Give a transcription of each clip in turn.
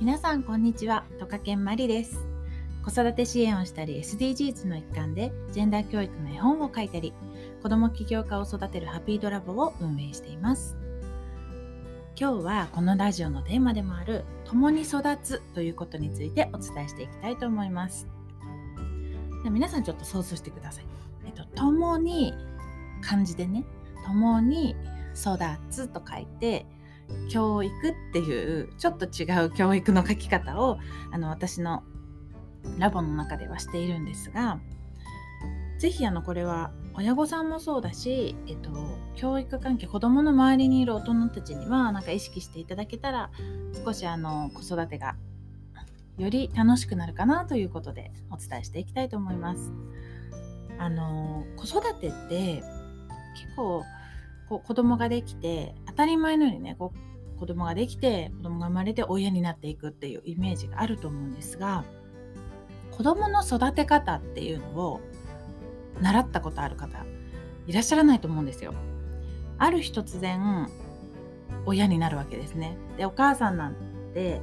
皆さんこんにちは。トカケンマリです。子育て支援をしたり SDGs の一環でジェンダー教育の絵本を書いたり子ども起業家を育てるハピードラボを運営しています。今日はこのラジオのテーマでもある共に育つということについてお伝えしていきたいと思います。皆さんちょっと想像してください。えっと共に漢字でね。共に育つと書いて教育っていうちょっと違う教育の書き方をあの私のラボの中ではしているんですが是非これは親御さんもそうだし、えっと、教育関係子どもの周りにいる大人たちにはなんか意識していただけたら少しあの子育てがより楽しくなるかなということでお伝えしていきたいと思います。あの子育てって結構こう子供ができて当たり前のようにねこう子供ができて子供が生まれて親になっていくっていうイメージがあると思うんですが子供の育て方っていうのを習ったことある方いらっしゃらないと思うんですよ。ある日突然親になるわけですね。でお母さんなんて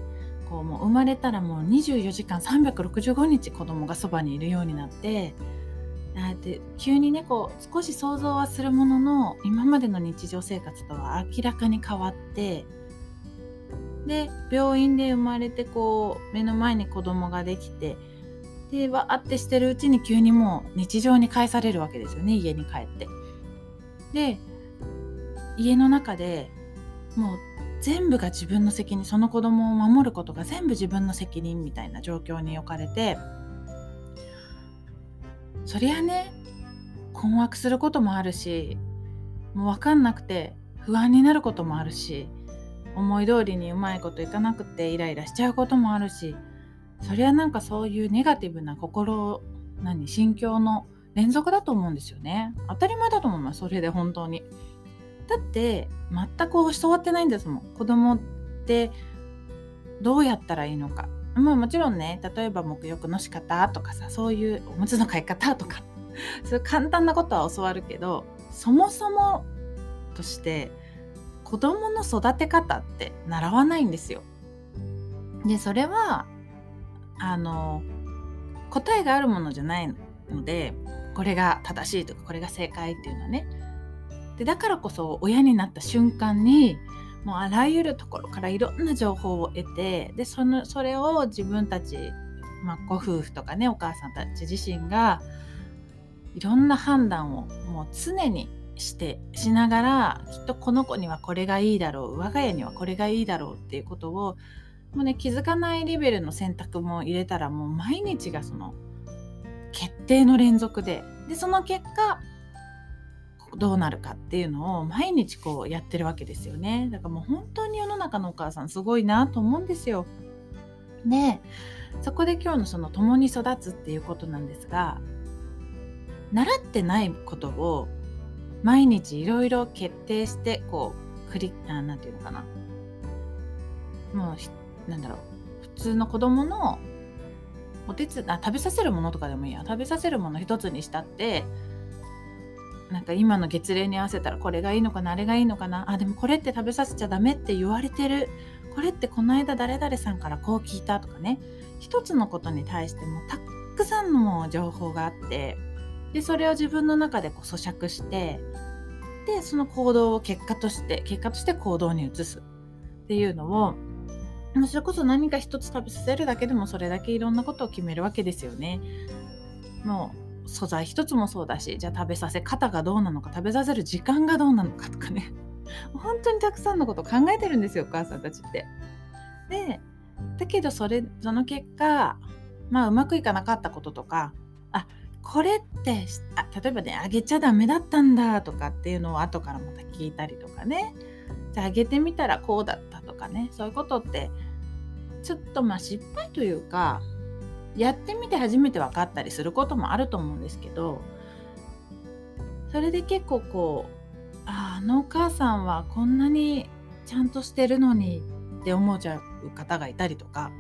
こうもう生まれたらもう24時間365日子供がそばにいるようになってで急にねこう少し想像はするものの今までの日常生活とは明らかに変わってで病院で生まれてこう目の前に子供ができてでわーってしてるうちに急にもう日常に返されるわけですよね家に帰って。で家の中でもう全部が自分の責任その子供を守ることが全部自分の責任みたいな状況に置かれてそりゃね困惑することもあるしもう分かんなくて不安になることもあるし思い通りにうまいこといかなくてイライラしちゃうこともあるしそりゃなんかそういうネガティブな心何心境の連続だと思うんですよね。当たり前だと思いますそれで本当に。だって全く教わってないんですもん。子供ってどうやったらいいのか。まあもちろんね例えば沐浴の仕方とかさそういうおむつの買い方とか。そういう簡単なことは教わるけどそもそもとして子供の育て方って習わないんですよ。でそれはあの答えがあるものじゃないのでこれが正しいとかこれが正解っていうのはね。でだからこそ親になった瞬間にもうあらゆるところからいろんな情報を得てでそのそれを自分たち、まあ、ご夫婦とかねお母さんたち自身がいろんな判断をもう常にしてしながらきっとこの子にはこれがいいだろう我が家にはこれがいいだろうっていうことをもうね気づかないレベルの選択も入れたらもう毎日がその決定の連続ででその結果どうなるかっていうのを毎日こうやってるわけですよね。だからもう本当に世の中のお母さんすごいなと思うんですよ。でそこで今日のその共に育つっていうことなんですが習ってないことを毎日いろいろ決定してこうクリあなんていうのかな。もうなんだろう。普通の子供のお手伝い食べさせるものとかでもいいや。食べさせるもの一つにしたってなんか今の月齢に合わせたらこれがいいのかなあれがいいのかなあでもこれって食べさせちゃダメって言われてる。これってこの間誰々さんからこう聞いたとかね。一つのことに対してもたくさんの情報があって。でそれを自分の中でこう咀嚼して。でその行動を結果として結果として行動に移す。っていうのをそれこそ何か一つ食べさせるだけでもそれだけいろんなことを決めるわけですよね。もう素材一つもそうだしじゃあ食べさせ方がどうなのか食べさせる時間がどうなのかとかね。本当にたくさんのこと考えてるんですよお母さんたちって。でだけどそれその結果まあうまくいかなかったこととかあこれってあ例えばねあげちゃダメだったんだとかっていうのを後からまた聞いたりとかね。じゃああげてみたらこうだったとかね。そういうことってちょっとまあ失敗というかやってみて初めて分かったりすることもあると思うんですけどそれで結構こうあのお母さんはこんなにちゃんとしてるのにって思っちゃう方がいたりとか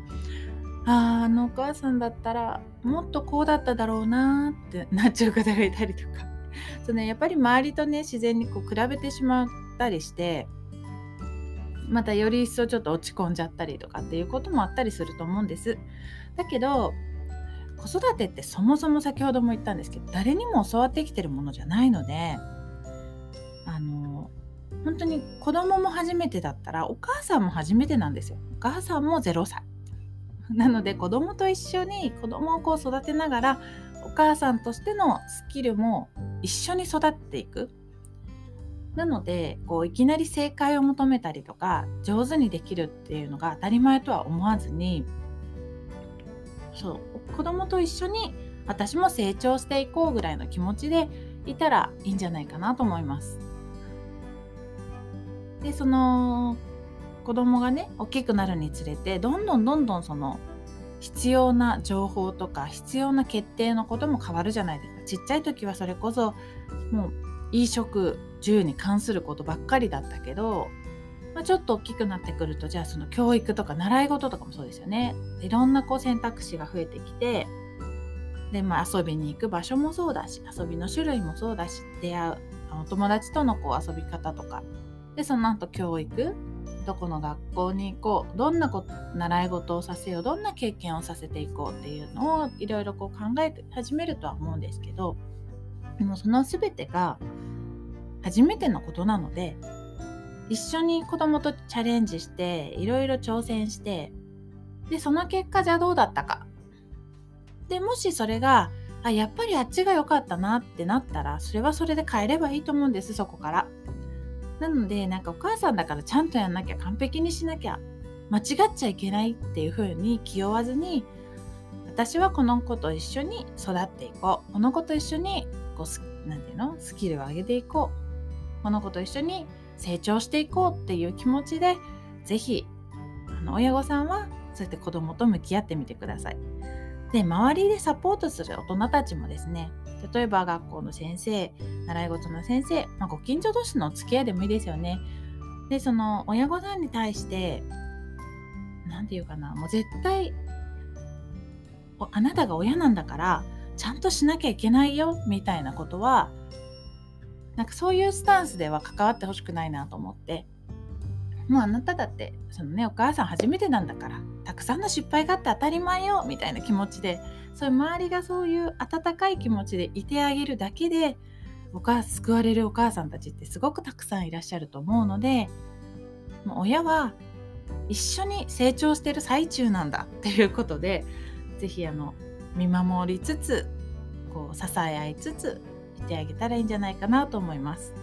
ああのお母さんだったらもっとこうだっただろうなってなっちゃう方がいたりとか。そう、ね、やっぱり周りとね自然にこう比べてしまったりしてまたより一層ちょっと落ち込んじゃったりとかっていうこともあったりすると思うんです。だけど子育てってそもそも先ほども言ったんですけど誰にも教わってきてるものじゃないのであの本当に子供も初めてだったらお母さんも初めてなんですよ。お母さんも0歳。なので子供と一緒に子供をこう育てながらお母さんとしてのスキルも一緒に育っていく。なのでこういきなり正解を求めたりとか上手にできるっていうのが当たり前とは思わずにそう子供と一緒に私も成長していこうぐらいの気持ちでいたらいいんじゃないかなと思います。でその子供がね大きくなるにつれてどんどんどんどんその必要な情報とか必要な決定のことも変わるじゃないですかちっちゃい時はそれこそもう衣食住に関することばっかりだったけど、まあ、ちょっと大きくなってくるとじゃあその教育とか習い事とかもそうですよね。いろんなこう選択肢が増えてきてで、まあ、遊びに行く場所もそうだし遊びの種類もそうだし出会うお友達とのこう遊び方とか。でその後教育どこの学校に行こうどんなこ習い事をさせようどんな経験をさせていこうっていうのをいろいろこう考えて始めるとは思うんですけどでもその全てが初めてのことなので一緒に子供とチャレンジしていろいろ挑戦してでその結果じゃどうだったか。でもしそれがあやっぱりあっちが良かったなってなったらそれはそれで変えればいいと思うんですそこから。なのでなんかお母さんだからちゃんとやんなきゃ完璧にしなきゃ間違っちゃいけないっていう風に気負わずに私はこの子と一緒に育っていこう。この子と一緒にこうなんていうの？スキルを上げていこう。この子と一緒に成長していこうっていう気持ちで是非親御さんはそうやって子供と向き合ってみてください。で周りでサポートする大人たちもですね例えば学校の先生習い事の先生、まあ、ご近所同士の付き合いでもいいですよね。でその親御さんに対して何て言うかなもう絶対あなたが親なんだからちゃんとしなきゃいけないよみたいなことはなんかそういうスタンスでは関わってほしくないなと思って。もうあなただってそのねお母さん初めてなんだからたくさんの失敗があって当たり前よみたいな気持ちでそういう周りがそういう温かい気持ちでいてあげるだけでお母救われるお母さんたちってすごくたくさんいらっしゃると思うのでもう親は一緒に成長してる最中なんだっていうことで是非あの見守りつつこう支え合いつついてあげたらいいんじゃないかなと思います。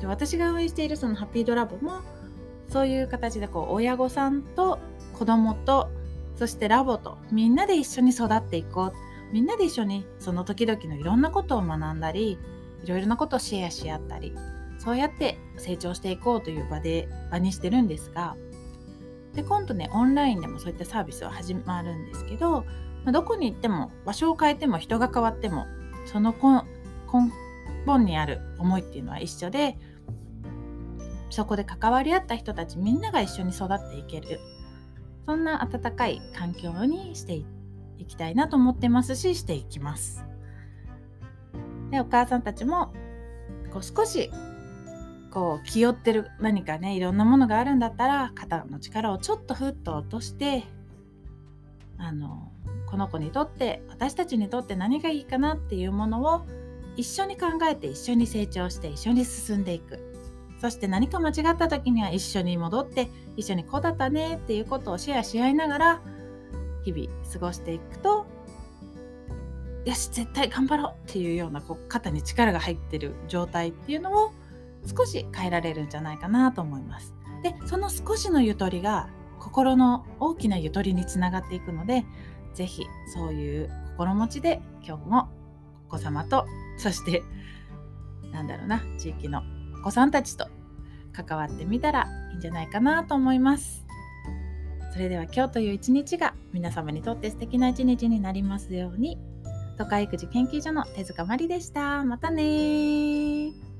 で私が運営しているそのハッピードラボもそういう形でこう親御さんと子供とそしてラボとみんなで一緒に育っていこうみんなで一緒にその時々のいろんなことを学んだりいろいろなことをシェアし合ったりそうやって成長していこうという場で場にしてるんですがで今度ねオンラインでもそういったサービスは始まるんですけど、どこに行っても場所を変えても人が変わってもその根本にある思いっていうのは一緒でそこで関わり合った人たちみんなが一緒に育っていけるそんな温かい環境にしていきたいなと思ってますししていきます。でお母さんたちもこう少しこう気負ってる何かねいろんなものがあるんだったら肩の力をちょっとふっと落としてあのこの子にとって私たちにとって何がいいかなっていうものを一緒に考えて一緒に成長して一緒に進んでいくそして何か間違った時には一緒に戻って一緒にこうだったねっていうことをシェアし合いながら日々過ごしていくとよし絶対頑張ろうっていうようなこう肩に力が入ってる状態っていうのを少し変えられるんじゃないかなと思います。でその少しのゆとりが心の大きなゆとりにつながっていくので是非そういう心持ちで今日もお子様とそしてなんだろうな地域のお子さんたちと関わってみたらいいんじゃないかなと思います。それでは今日という一日が皆様にとって素敵な一日になりますように。都会育児研究所の手塚まりでした。またね